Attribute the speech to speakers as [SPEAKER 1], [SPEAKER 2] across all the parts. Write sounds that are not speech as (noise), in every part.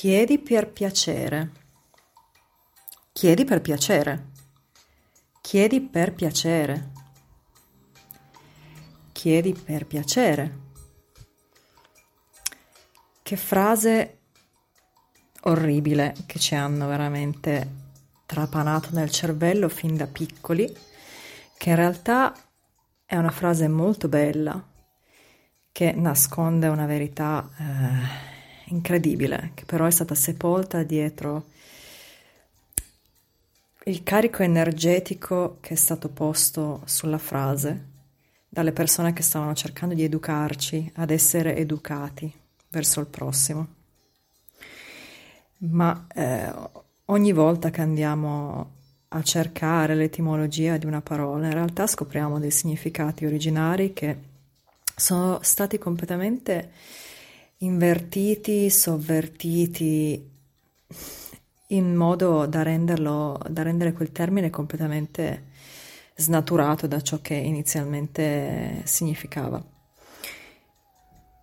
[SPEAKER 1] Chiedi per piacere. Chiedi per piacere. Chiedi per piacere. Chiedi per piacere. Che frase orribile che ci hanno veramente trapanato nel cervello fin da piccoli, che in realtà è una frase molto bella, che nasconde una verità eh, incredibile, che però è stata sepolta dietro il carico energetico che è stato posto sulla frase dalle persone che stavano cercando di educarci ad essere educati verso il prossimo. Ma eh, ogni volta che andiamo a cercare l'etimologia di una parola, in realtà scopriamo dei significati originari che sono stati completamente invertiti, sovvertiti in modo da renderlo, da rendere quel termine completamente snaturato da ciò che inizialmente significava.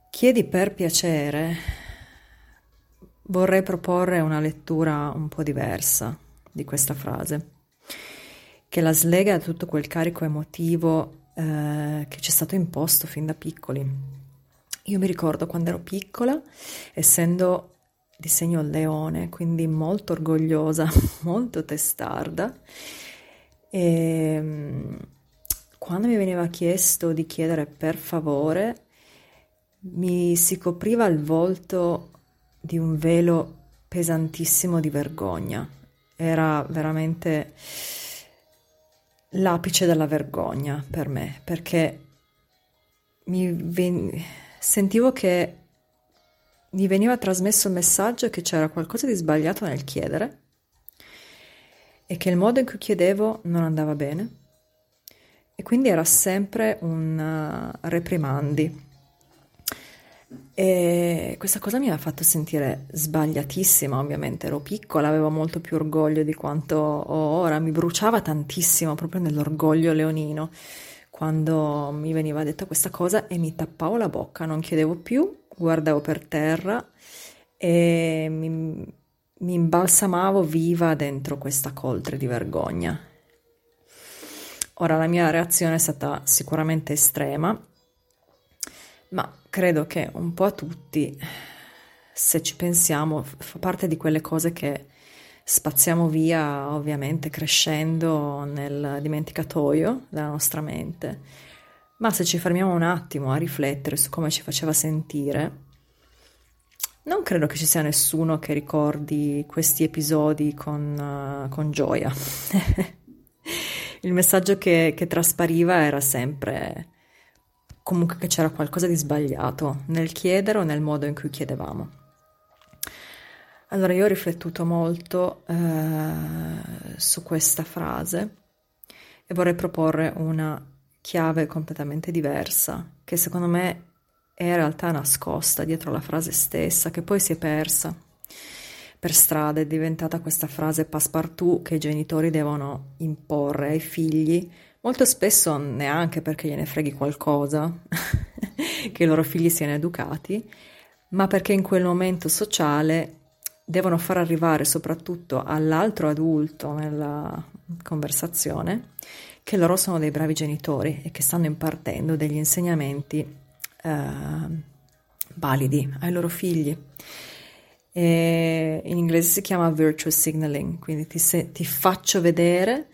[SPEAKER 1] Chiedi per piacere, vorrei proporre una lettura un po' diversa di questa frase, che la slega da tutto quel carico emotivo eh, che ci è stato imposto fin da piccoli. Io mi ricordo quando ero piccola, essendo di segno leone, quindi molto orgogliosa, (laughs) molto testarda, e ehm, quando mi veniva chiesto di chiedere per favore, mi si copriva il volto di un velo pesantissimo di vergogna. Era veramente l'apice della vergogna per me, perché mi ven- sentivo che mi veniva trasmesso il messaggio che c'era qualcosa di sbagliato nel chiedere e che il modo in cui chiedevo non andava bene. E quindi era sempre un uh, reprimandi. E questa cosa mi ha fatto sentire sbagliatissima, ovviamente. Ero piccola, avevo molto più orgoglio di quanto ho ora, mi bruciava tantissimo proprio nell'orgoglio leonino quando mi veniva detta questa cosa e mi tappavo la bocca, non chiedevo più, guardavo per terra e mi, mi imbalsamavo viva dentro questa coltre di vergogna. Ora la mia reazione è stata sicuramente estrema ma credo che un po' a tutti, se ci pensiamo, fa parte di quelle cose che spaziamo via ovviamente crescendo nel dimenticatoio della nostra mente. Ma se ci fermiamo un attimo a riflettere su come ci faceva sentire, non credo che ci sia nessuno che ricordi questi episodi con, uh, con gioia. (laughs) Il messaggio che, che traspariva era sempre comunque che c'era qualcosa di sbagliato nel chiedere o nel modo in cui chiedevamo. Allora io ho riflettuto molto eh, su questa frase e vorrei proporre una chiave completamente diversa che secondo me è in realtà nascosta dietro la frase stessa che poi si è persa per strada è diventata questa frase passepartout che i genitori devono imporre ai figli Molto spesso neanche perché gliene freghi qualcosa, (laughs) che i loro figli siano educati, ma perché in quel momento sociale devono far arrivare soprattutto all'altro adulto nella conversazione che loro sono dei bravi genitori e che stanno impartendo degli insegnamenti eh, validi ai loro figli. E in inglese si chiama virtual signaling, quindi ti, se, ti faccio vedere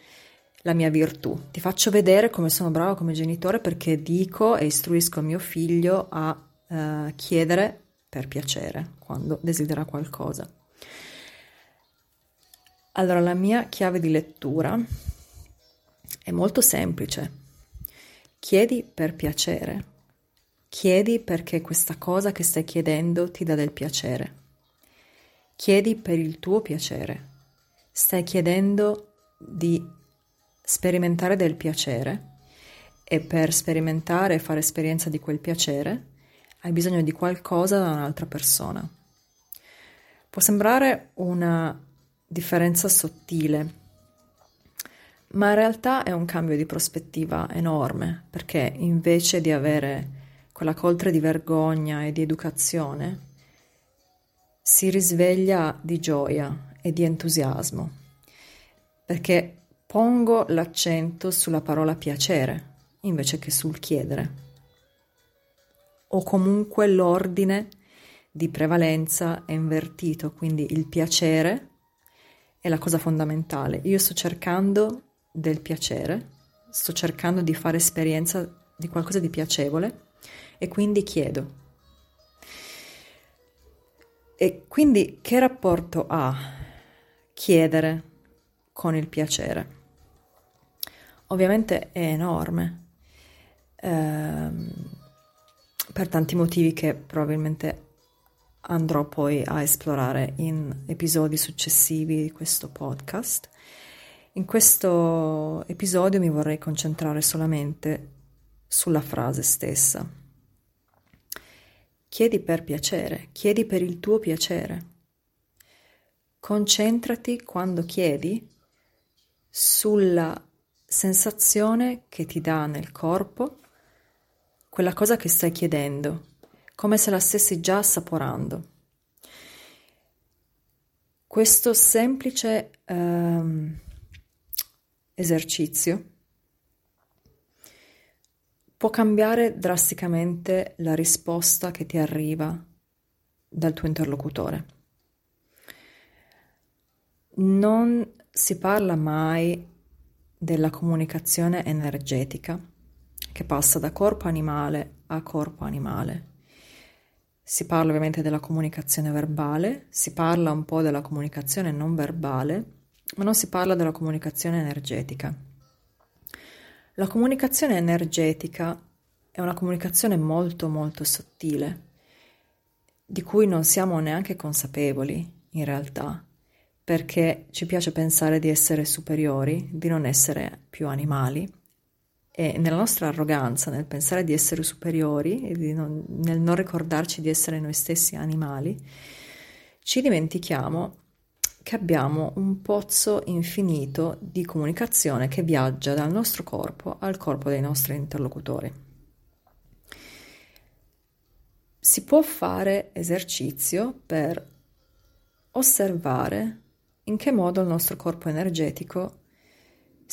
[SPEAKER 1] la mia virtù. Ti faccio vedere come sono brava come genitore perché dico e istruisco mio figlio a uh, chiedere per piacere quando desidera qualcosa. Allora, la mia chiave di lettura è molto semplice. Chiedi per piacere. Chiedi perché questa cosa che stai chiedendo ti dà del piacere. Chiedi per il tuo piacere. Stai chiedendo di sperimentare del piacere e per sperimentare e fare esperienza di quel piacere hai bisogno di qualcosa da un'altra persona. Può sembrare una differenza sottile, ma in realtà è un cambio di prospettiva enorme, perché invece di avere quella coltre di vergogna e di educazione, si risveglia di gioia e di entusiasmo, perché pongo l'accento sulla parola piacere invece che sul chiedere, o comunque l'ordine di prevalenza è invertito, quindi il piacere è la cosa fondamentale. Io sto cercando del piacere, sto cercando di fare esperienza di qualcosa di piacevole e quindi chiedo. E quindi che rapporto ha chiedere con il piacere? Ovviamente è enorme, ehm, per tanti motivi che probabilmente andrò poi a esplorare in episodi successivi di questo podcast. In questo episodio mi vorrei concentrare solamente sulla frase stessa. Chiedi per piacere, chiedi per il tuo piacere. Concentrati quando chiedi sulla sensazione che ti dà nel corpo quella cosa che stai chiedendo come se la stessi già assaporando. Questo semplice ehm, esercizio può cambiare drasticamente la risposta che ti arriva dal tuo interlocutore. Non si parla mai della comunicazione energetica che passa da corpo animale a corpo animale. Si parla ovviamente della comunicazione verbale, si parla un po' della comunicazione non verbale, ma non si parla della comunicazione energetica. La comunicazione energetica è una comunicazione molto molto sottile, di cui non siamo neanche consapevoli in realtà, perché ci piace pensare di essere superiori, di non essere più animali e nella nostra arroganza, nel pensare di essere superiori e non, nel non ricordarci di essere noi stessi animali, ci dimentichiamo che abbiamo un pozzo infinito di comunicazione che viaggia dal nostro corpo al corpo dei nostri interlocutori. Si può fare esercizio per osservare in che modo il nostro corpo energetico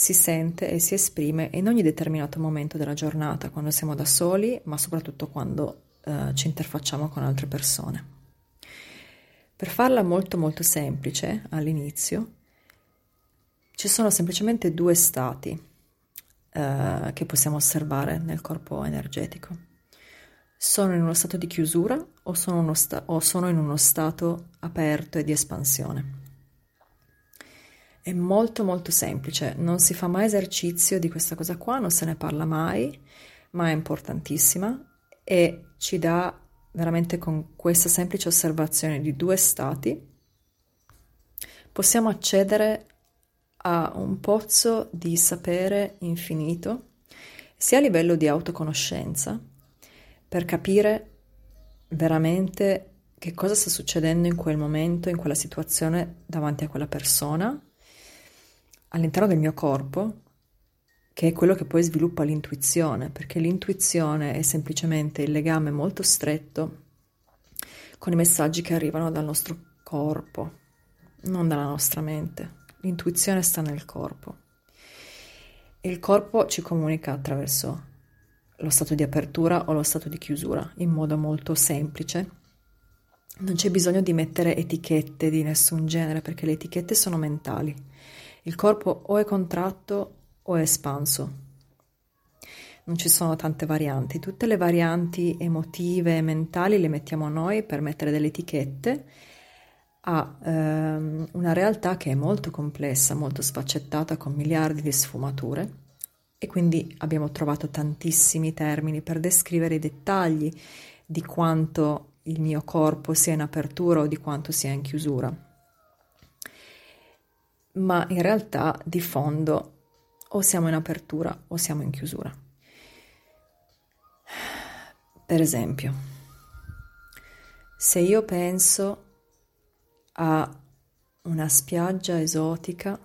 [SPEAKER 1] si sente e si esprime in ogni determinato momento della giornata, quando siamo da soli, ma soprattutto quando eh, ci interfacciamo con altre persone. Per farla molto molto semplice all'inizio, ci sono semplicemente due stati eh, che possiamo osservare nel corpo energetico. Sono in uno stato di chiusura o sono, sta- o sono in uno stato aperto e di espansione. È molto molto semplice, non si fa mai esercizio di questa cosa qua, non se ne parla mai, ma è importantissima e ci dà veramente con questa semplice osservazione di due stati. Possiamo accedere a un pozzo di sapere infinito, sia a livello di autoconoscenza, per capire veramente che cosa sta succedendo in quel momento, in quella situazione davanti a quella persona all'interno del mio corpo, che è quello che poi sviluppa l'intuizione, perché l'intuizione è semplicemente il legame molto stretto con i messaggi che arrivano dal nostro corpo, non dalla nostra mente. L'intuizione sta nel corpo. E il corpo ci comunica attraverso lo stato di apertura o lo stato di chiusura in modo molto semplice. Non c'è bisogno di mettere etichette di nessun genere perché le etichette sono mentali il corpo o è contratto o è espanso. Non ci sono tante varianti, tutte le varianti emotive e mentali le mettiamo noi per mettere delle etichette a ehm, una realtà che è molto complessa, molto sfaccettata con miliardi di sfumature. E quindi abbiamo trovato tantissimi termini per descrivere i dettagli di quanto il mio corpo sia in apertura o di quanto sia in chiusura ma in realtà di fondo o siamo in apertura o siamo in chiusura. Per esempio, se io penso a una spiaggia esotica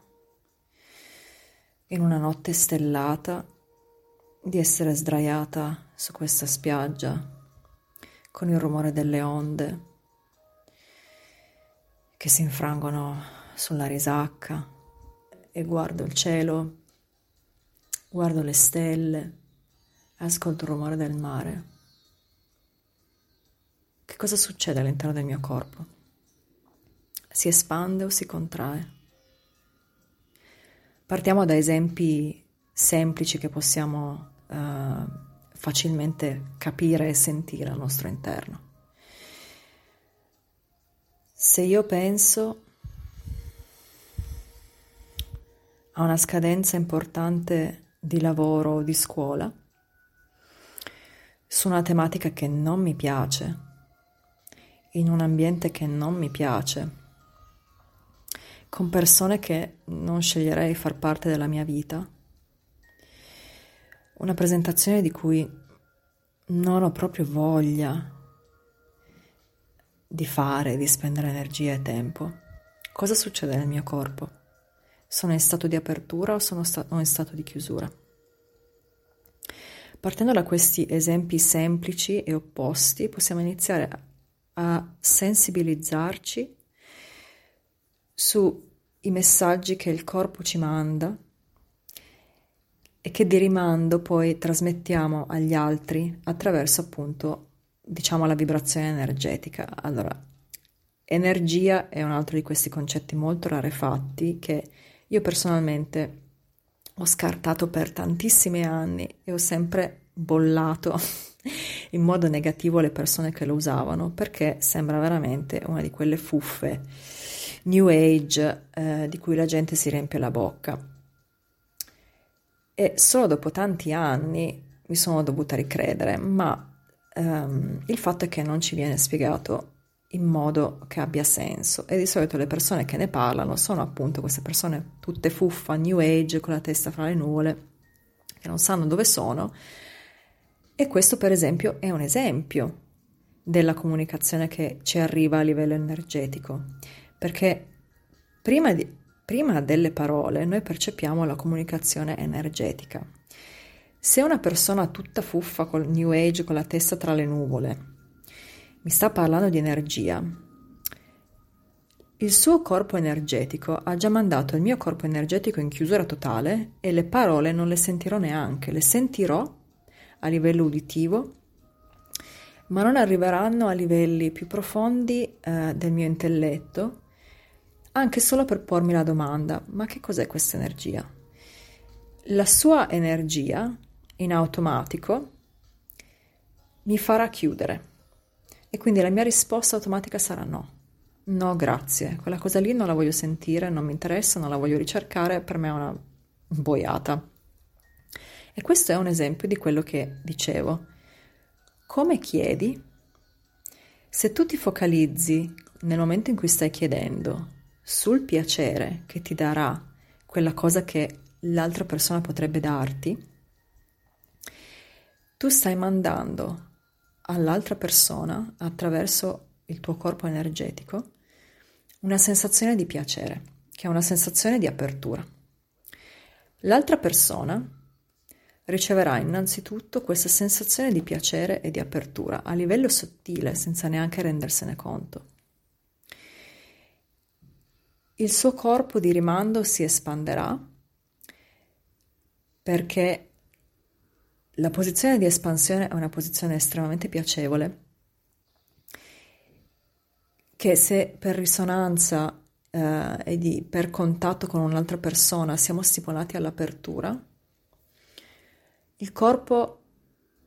[SPEAKER 1] in una notte stellata, di essere sdraiata su questa spiaggia con il rumore delle onde, che si infrangono sulla risacca e guardo il cielo, guardo le stelle, ascolto il rumore del mare. Che cosa succede all'interno del mio corpo? Si espande o si contrae? Partiamo da esempi semplici che possiamo uh, facilmente capire e sentire al nostro interno. Se io penso a una scadenza importante di lavoro o di scuola, su una tematica che non mi piace, in un ambiente che non mi piace, con persone che non sceglierei far parte della mia vita, una presentazione di cui non ho proprio voglia di fare, di spendere energia e tempo, cosa succede nel mio corpo? Sono in stato di apertura o sono sta- in stato di chiusura? Partendo da questi esempi semplici e opposti, possiamo iniziare a sensibilizzarci sui messaggi che il corpo ci manda e che di rimando poi trasmettiamo agli altri attraverso appunto diciamo la vibrazione energetica. Allora, energia è un altro di questi concetti molto rarefatti che io personalmente ho scartato per tantissimi anni e ho sempre bollato (laughs) in modo negativo le persone che lo usavano perché sembra veramente una di quelle fuffe new age eh, di cui la gente si riempie la bocca. E solo dopo tanti anni mi sono dovuta ricredere, ma um, il fatto è che non ci viene spiegato in modo che abbia senso. E di solito le persone che ne parlano sono appunto queste persone tutte fuffa, new age, con la testa fra le nuvole, che non sanno dove sono. E questo per esempio è un esempio della comunicazione che ci arriva a livello energetico, perché prima, di, prima delle parole noi percepiamo la comunicazione energetica. Se una persona tutta fuffa col New Age, con la testa tra le nuvole, mi sta parlando di energia, il suo corpo energetico ha già mandato il mio corpo energetico in chiusura totale e le parole non le sentirò neanche, le sentirò a livello uditivo, ma non arriveranno a livelli più profondi eh, del mio intelletto, anche solo per pormi la domanda, ma che cos'è questa energia? La sua energia in automatico mi farà chiudere. E quindi la mia risposta automatica sarà no. No, grazie. Quella cosa lì non la voglio sentire, non mi interessa, non la voglio ricercare, per me è una boiata. E questo è un esempio di quello che dicevo. Come chiedi? Se tu ti focalizzi nel momento in cui stai chiedendo sul piacere che ti darà quella cosa che l'altra persona potrebbe darti, tu stai mandando all'altra persona, attraverso il tuo corpo energetico, una sensazione di piacere, che è una sensazione di apertura. L'altra persona riceverà innanzitutto questa sensazione di piacere e di apertura a livello sottile, senza neanche rendersene conto. Il suo corpo di rimando si espanderà perché la posizione di espansione è una posizione estremamente piacevole che se per risonanza eh, e di, per contatto con un'altra persona siamo stimolati all'apertura, il corpo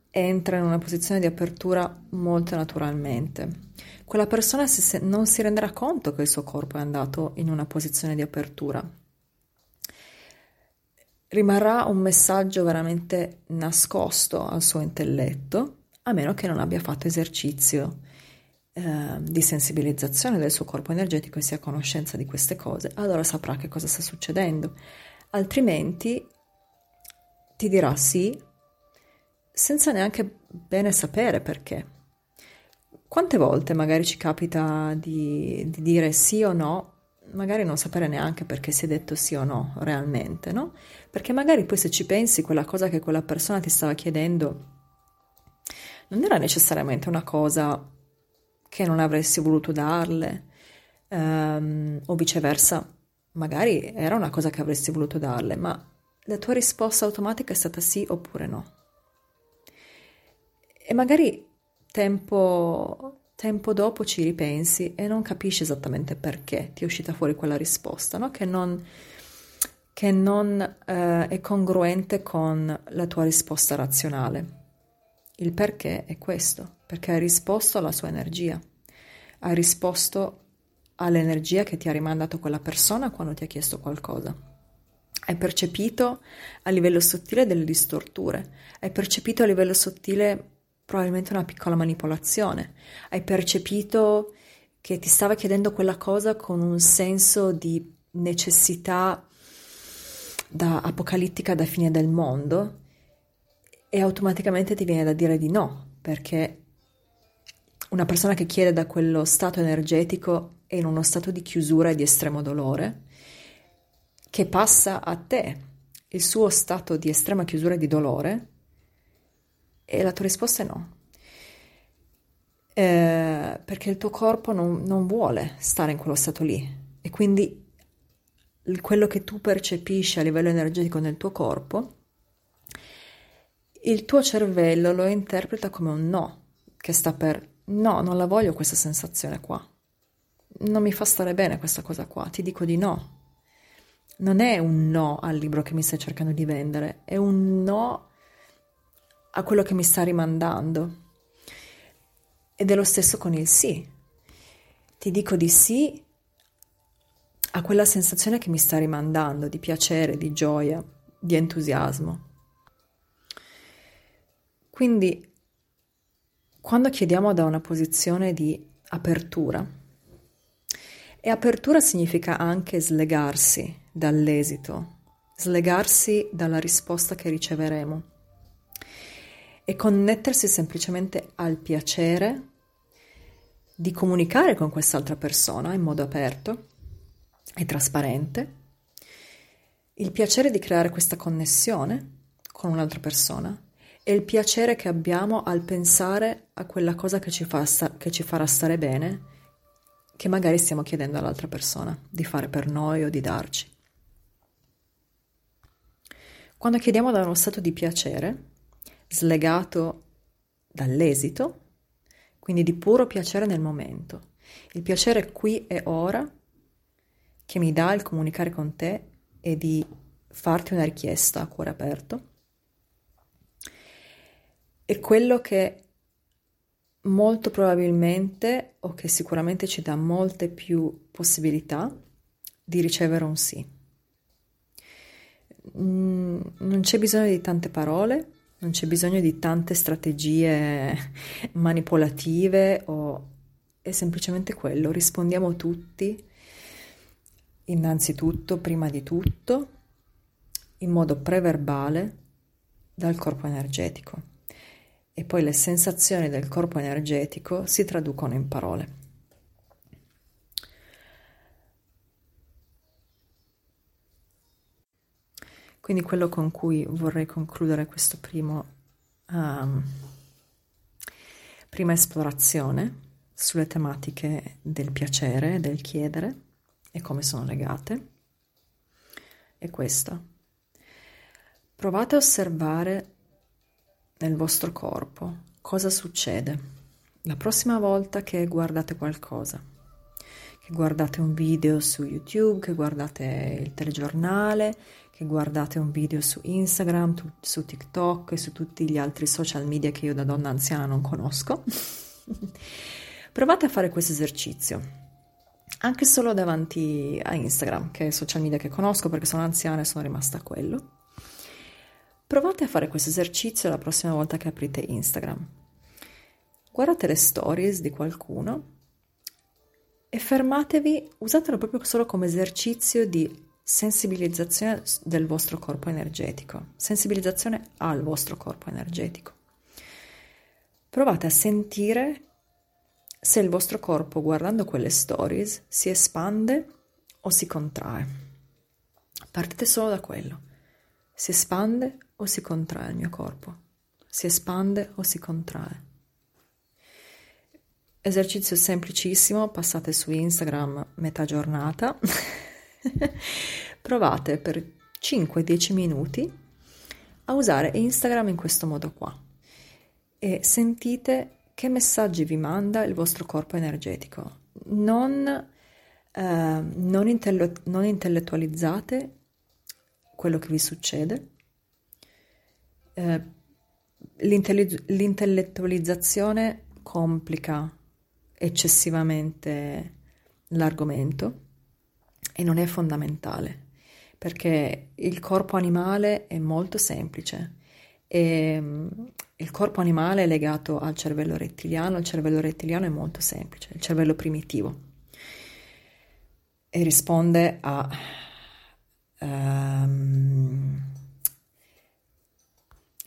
[SPEAKER 1] entra in una posizione di apertura molto naturalmente. Quella persona si, non si renderà conto che il suo corpo è andato in una posizione di apertura rimarrà un messaggio veramente nascosto al suo intelletto, a meno che non abbia fatto esercizio eh, di sensibilizzazione del suo corpo energetico e sia a conoscenza di queste cose, allora saprà che cosa sta succedendo. Altrimenti ti dirà sì, senza neanche bene sapere perché. Quante volte magari ci capita di, di dire sì o no magari non sapere neanche perché si è detto sì o no realmente, no? Perché magari poi se ci pensi quella cosa che quella persona ti stava chiedendo non era necessariamente una cosa che non avresti voluto darle, um, o viceversa, magari era una cosa che avresti voluto darle, ma la tua risposta automatica è stata sì oppure no. E magari tempo, tempo dopo ci ripensi e non capisci esattamente perché ti è uscita fuori quella risposta, no? che non, che non eh, è congruente con la tua risposta razionale. Il perché è questo, perché hai risposto alla sua energia, hai risposto all'energia che ti ha rimandato quella persona quando ti ha chiesto qualcosa. Hai percepito a livello sottile delle distorture, hai percepito a livello sottile probabilmente una piccola manipolazione, hai percepito che ti stava chiedendo quella cosa con un senso di necessità da apocalittica da fine del mondo e automaticamente ti viene da dire di no, perché una persona che chiede da quello stato energetico è in uno stato di chiusura e di estremo dolore, che passa a te il suo stato di estrema chiusura e di dolore, e la tua risposta è no. Eh, perché il tuo corpo non, non vuole stare in quello stato lì e quindi quello che tu percepisci a livello energetico nel tuo corpo, il tuo cervello lo interpreta come un no, che sta per no, non la voglio questa sensazione qua. Non mi fa stare bene questa cosa qua, ti dico di no. Non è un no al libro che mi stai cercando di vendere, è un no a quello che mi sta rimandando. Ed è lo stesso con il sì. Ti dico di sì a quella sensazione che mi sta rimandando di piacere, di gioia, di entusiasmo. Quindi, quando chiediamo da una posizione di apertura, e apertura significa anche slegarsi dall'esito, slegarsi dalla risposta che riceveremo e connettersi semplicemente al piacere di comunicare con quest'altra persona in modo aperto e trasparente, il piacere di creare questa connessione con un'altra persona e il piacere che abbiamo al pensare a quella cosa che ci, fa sta- che ci farà stare bene, che magari stiamo chiedendo all'altra persona di fare per noi o di darci. Quando chiediamo da uno stato di piacere, slegato dall'esito, quindi di puro piacere nel momento, il piacere qui e ora che mi dà il comunicare con te e di farti una richiesta a cuore aperto. E quello che molto probabilmente o che sicuramente ci dà molte più possibilità di ricevere un sì. Mm, non c'è bisogno di tante parole, non c'è bisogno di tante strategie manipolative o è semplicemente quello, rispondiamo tutti innanzitutto, prima di tutto, in modo preverbale dal corpo energetico e poi le sensazioni del corpo energetico si traducono in parole. Quindi quello con cui vorrei concludere questa um, prima esplorazione sulle tematiche del piacere, del chiedere, e come sono legate è questa. Provate a osservare nel vostro corpo cosa succede la prossima volta che guardate qualcosa, che guardate un video su YouTube, che guardate il telegiornale, che guardate un video su Instagram, su TikTok e su tutti gli altri social media che io da donna anziana non conosco. (laughs) Provate a fare questo esercizio anche solo davanti a Instagram, che è il social media che conosco perché sono anziana e sono rimasta a quello. Provate a fare questo esercizio la prossima volta che aprite Instagram. Guardate le stories di qualcuno e fermatevi, usatelo proprio solo come esercizio di sensibilizzazione del vostro corpo energetico, sensibilizzazione al vostro corpo energetico. Provate a sentire se il vostro corpo guardando quelle stories si espande o si contrae. Partite solo da quello. Si espande o si contrae il mio corpo? Si espande o si contrae? Esercizio semplicissimo, passate su Instagram metà giornata, (laughs) provate per 5-10 minuti a usare Instagram in questo modo qua e sentite che messaggi vi manda il vostro corpo energetico. Non, eh, non, intello- non intellettualizzate quello che vi succede. Eh, l'intellettualizzazione complica eccessivamente l'argomento e non è fondamentale perché il corpo animale è molto semplice e mm, il corpo animale è legato al cervello rettiliano, il cervello rettiliano è molto semplice, il cervello primitivo e risponde a um,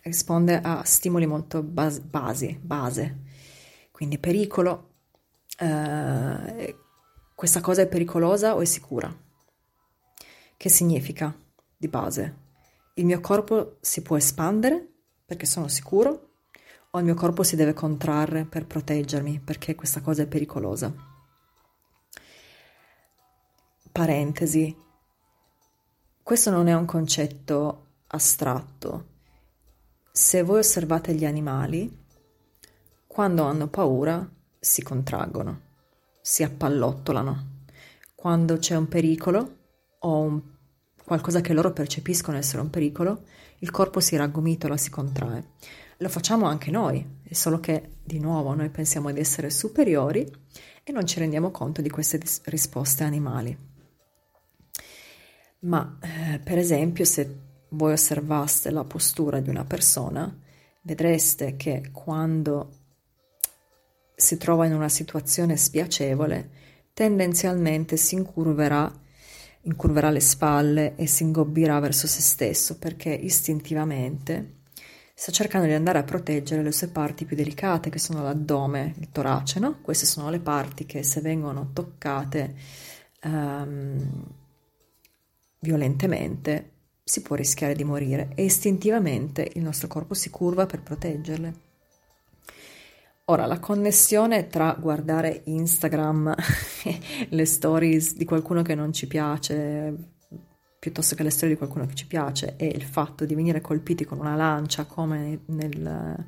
[SPEAKER 1] risponde a stimoli molto bas- basi, base, quindi pericolo, eh, questa cosa è pericolosa o è sicura? Che significa di base? Il mio corpo si può espandere perché sono sicuro o il mio corpo si deve contrarre per proteggermi perché questa cosa è pericolosa? Parentesi. Questo non è un concetto astratto. Se voi osservate gli animali, quando hanno paura si contraggono, si appallottolano. Quando c'è un pericolo o un, qualcosa che loro percepiscono essere un pericolo, il corpo si raggomitola, si contrae. Lo facciamo anche noi, è solo che di nuovo noi pensiamo di essere superiori e non ci rendiamo conto di queste risposte animali. Ma eh, per esempio se voi osservaste la postura di una persona, vedreste che quando si trova in una situazione spiacevole, tendenzialmente si incurverà, incurverà le spalle e si ingobbirà verso se stesso perché istintivamente sta cercando di andare a proteggere le sue parti più delicate, che sono l'addome, il torace, no? Queste sono le parti che se vengono toccate um, violentemente si può rischiare di morire e istintivamente il nostro corpo si curva per proteggerle. Ora, la connessione tra guardare Instagram, (laughs) le stories di qualcuno che non ci piace, piuttosto che le storie di qualcuno che ci piace, e il fatto di venire colpiti con una lancia come nel,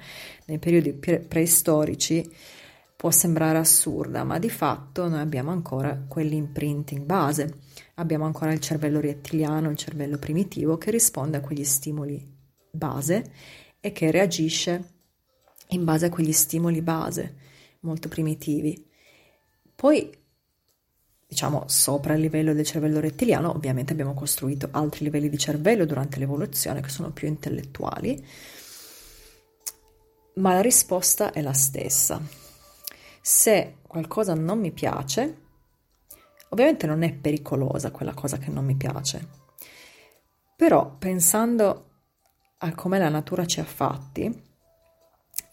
[SPEAKER 1] nei periodi preistorici, può sembrare assurda, ma di fatto noi abbiamo ancora quell'imprinting base, abbiamo ancora il cervello rettiliano, il cervello primitivo che risponde a quegli stimoli base e che reagisce in base a quegli stimoli base molto primitivi. Poi, diciamo, sopra il livello del cervello rettiliano, ovviamente abbiamo costruito altri livelli di cervello durante l'evoluzione che sono più intellettuali, ma la risposta è la stessa. Se qualcosa non mi piace, ovviamente non è pericolosa quella cosa che non mi piace, però pensando a come la natura ci ha fatti,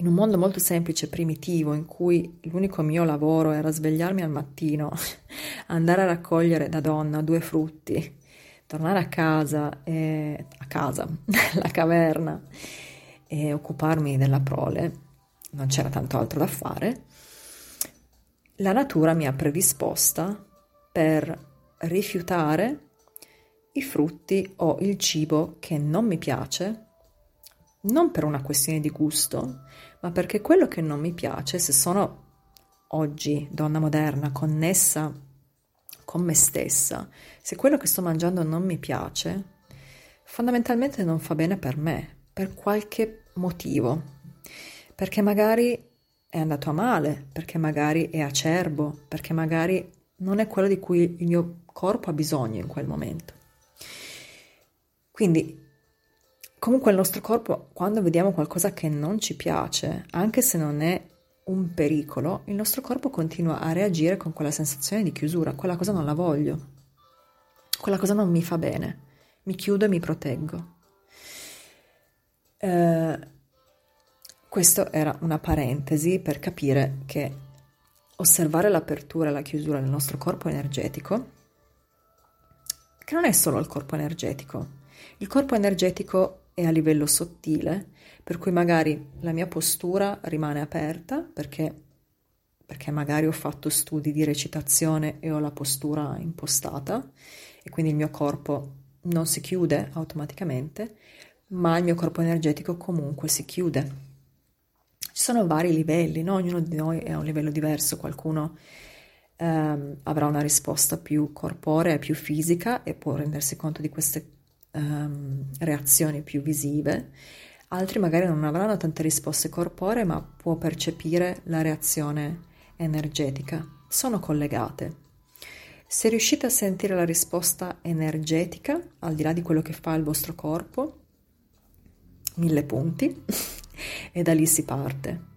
[SPEAKER 1] in un mondo molto semplice, primitivo, in cui l'unico mio lavoro era svegliarmi al mattino, (laughs) andare a raccogliere da donna due frutti, tornare a casa, e, a casa, (laughs) la caverna, e occuparmi della prole, non c'era tanto altro da fare, la natura mi ha predisposta per rifiutare i frutti o il cibo che non mi piace, non per una questione di gusto, ma perché quello che non mi piace, se sono oggi donna moderna, connessa con me stessa, se quello che sto mangiando non mi piace, fondamentalmente non fa bene per me, per qualche motivo, perché magari è andato a male, perché magari è acerbo, perché magari non è quello di cui il mio corpo ha bisogno in quel momento. Quindi Comunque il nostro corpo, quando vediamo qualcosa che non ci piace, anche se non è un pericolo, il nostro corpo continua a reagire con quella sensazione di chiusura, quella cosa non la voglio, quella cosa non mi fa bene, mi chiudo e mi proteggo. Eh, questo era una parentesi per capire che osservare l'apertura e la chiusura del nostro corpo energetico, che non è solo il corpo energetico, il corpo energetico e a livello sottile, per cui magari la mia postura rimane aperta perché perché magari ho fatto studi di recitazione e ho la postura impostata e quindi il mio corpo non si chiude automaticamente, ma il mio corpo energetico comunque si chiude. Ci sono vari livelli, no? ognuno di noi è a un livello diverso, qualcuno ehm, avrà una risposta più corporea, più fisica e può rendersi conto di queste ehm, reazioni più visive, altri magari non avranno tante risposte corporee ma può percepire la reazione energetica. Sono collegate. Se riuscite a sentire la risposta energetica, al di là di quello che fa il vostro corpo, mille punti, (laughs) e da lì si parte.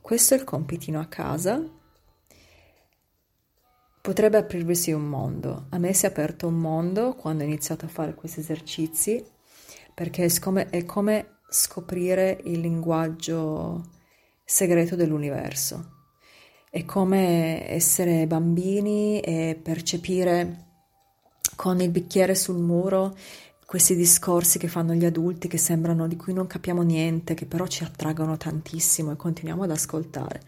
[SPEAKER 1] Questo è il compitino a casa. Potrebbe aprirvisi un mondo. A me si è aperto un mondo quando ho iniziato a fare questi esercizi, perché è come, scoprire il linguaggio segreto dell'universo. È come essere bambini e percepire con il bicchiere sul muro questi discorsi che fanno gli adulti che sembrano di cui non capiamo niente, che però ci attraggono tantissimo e continuiamo ad ascoltare.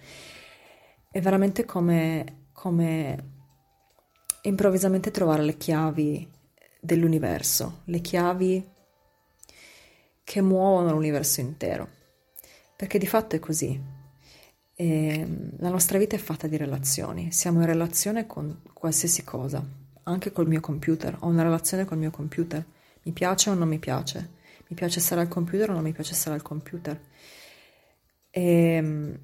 [SPEAKER 1] È veramente come, come improvvisamente trovare le chiavi dell'universo, le chiavi che muovono l'universo intero. Perché di fatto è così. E la nostra vita è fatta di relazioni, siamo in relazione con qualsiasi cosa, anche col mio computer, ho una relazione col mio computer mi piace o non mi piace? Mi piace stare al computer o non mi piace stare al computer? E ehm,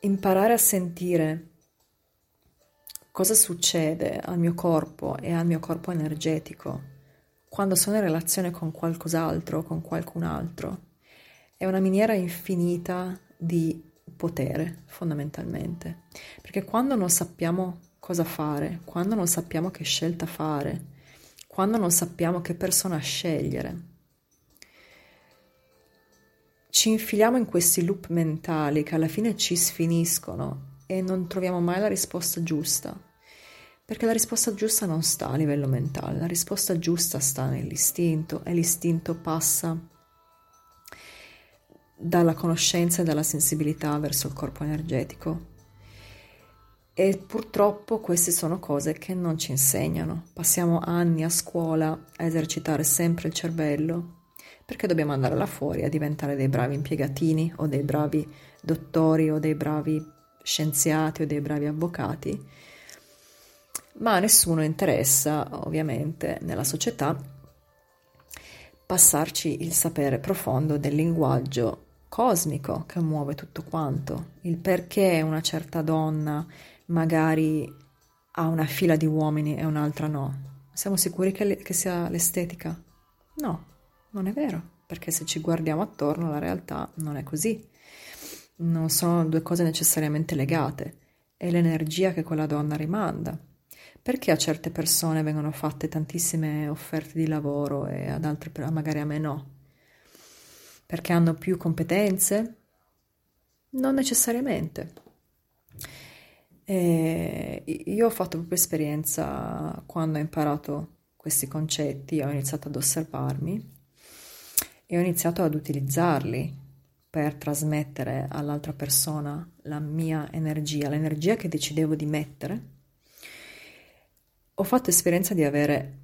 [SPEAKER 1] imparare a sentire cosa succede al mio corpo e al mio corpo energetico quando sono in relazione con qualcos'altro, con qualcun altro, è una miniera infinita di potere, fondamentalmente. Perché quando non sappiamo cosa fare, quando non sappiamo che scelta fare, quando non sappiamo che persona scegliere. Ci infiliamo in questi loop mentali che alla fine ci sfiniscono e non troviamo mai la risposta giusta. Perché la risposta giusta non sta a livello mentale, la risposta giusta sta nell'istinto e l'istinto passa dalla conoscenza e dalla sensibilità verso il corpo energetico e purtroppo queste sono cose che non ci insegnano. Passiamo anni a scuola a esercitare sempre il cervello perché dobbiamo andare là fuori a diventare dei bravi impiegatini o dei bravi dottori o dei bravi scienziati o dei bravi avvocati. Ma a nessuno interessa, ovviamente, nella società passarci il sapere profondo del linguaggio cosmico che muove tutto quanto, il perché una certa donna magari ha una fila di uomini e un'altra no. Siamo sicuri che, le, che sia l'estetica? No, non è vero, perché se ci guardiamo attorno la realtà non è così. Non sono due cose necessariamente legate, è l'energia che quella donna rimanda. Perché a certe persone vengono fatte tantissime offerte di lavoro e ad altre magari a me no? Perché hanno più competenze? Non necessariamente. E io ho fatto proprio esperienza quando ho imparato questi concetti, ho iniziato ad osservarmi e ho iniziato ad utilizzarli per trasmettere all'altra persona la mia energia, l'energia che decidevo di mettere. Ho fatto esperienza di avere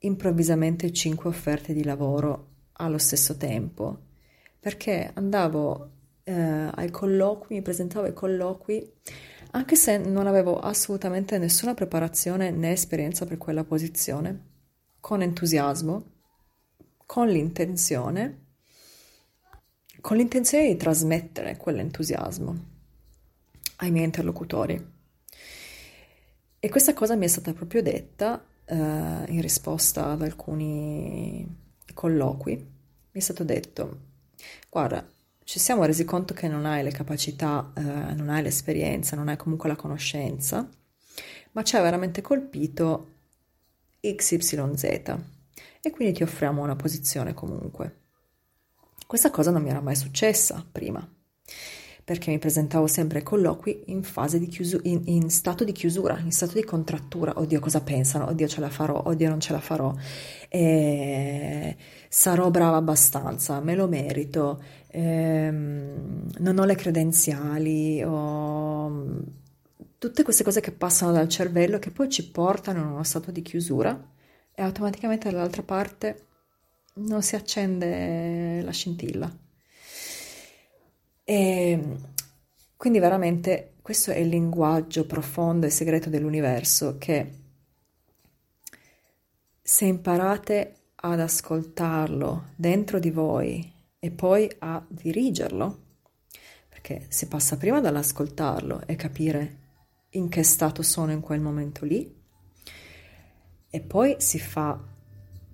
[SPEAKER 1] improvvisamente cinque offerte di lavoro allo stesso tempo perché andavo eh, ai colloqui, mi presentavo ai colloqui anche se non avevo assolutamente nessuna preparazione né esperienza per quella posizione, con entusiasmo, con l'intenzione, con l'intenzione di trasmettere quell'entusiasmo ai miei interlocutori. E questa cosa mi è stata proprio detta eh, in risposta ad alcuni colloqui. Mi è stato detto, guarda, ci siamo resi conto che non hai le capacità, eh, non hai l'esperienza, non hai comunque la conoscenza, ma ci ha veramente colpito XYZ e quindi ti offriamo una posizione comunque. Questa cosa non mi era mai successa prima, perché mi presentavo sempre ai colloqui in di chiusura, in, in, stato di chiusura, in stato di contrattura. Oddio, cosa pensano? Oddio, ce la farò, oddio, non ce la farò. E sarò brava abbastanza, me lo merito, ehm, non ho le credenziali, ho tutte queste cose che passano dal cervello che poi ci portano in uno stato di chiusura e automaticamente dall'altra parte non si accende la scintilla. E quindi veramente questo è il linguaggio profondo e segreto dell'universo che se imparate ad ascoltarlo dentro di voi e poi a dirigerlo, perché si passa prima dall'ascoltarlo e capire in che stato sono in quel momento lì, e poi si fa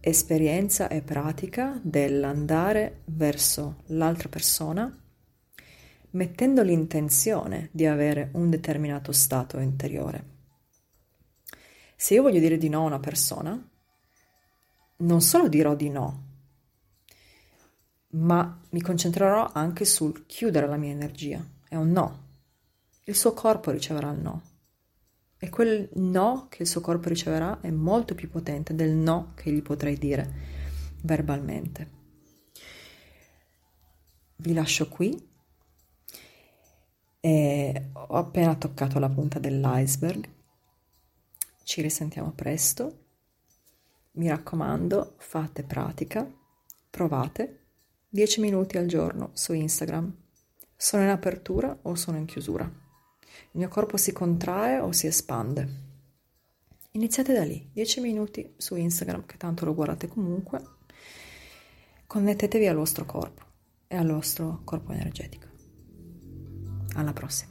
[SPEAKER 1] esperienza e pratica dell'andare verso l'altra persona mettendo l'intenzione di avere un determinato stato interiore. Se io voglio dire di no a una persona, non solo dirò di no, ma mi concentrerò anche sul chiudere la mia energia. È un no. Il suo corpo riceverà il no. E quel no che il suo corpo riceverà è molto più potente del no che gli potrei dire verbalmente. Vi lascio qui. E ho appena toccato la punta dell'iceberg. Ci risentiamo presto. Mi raccomando, fate pratica, provate 10 minuti al giorno su Instagram. Sono in apertura o sono in chiusura? Il mio corpo si contrae o si espande? Iniziate da lì, 10 minuti su Instagram, che tanto lo guardate comunque. Connettetevi al vostro corpo e al vostro corpo energetico. Alla prossima.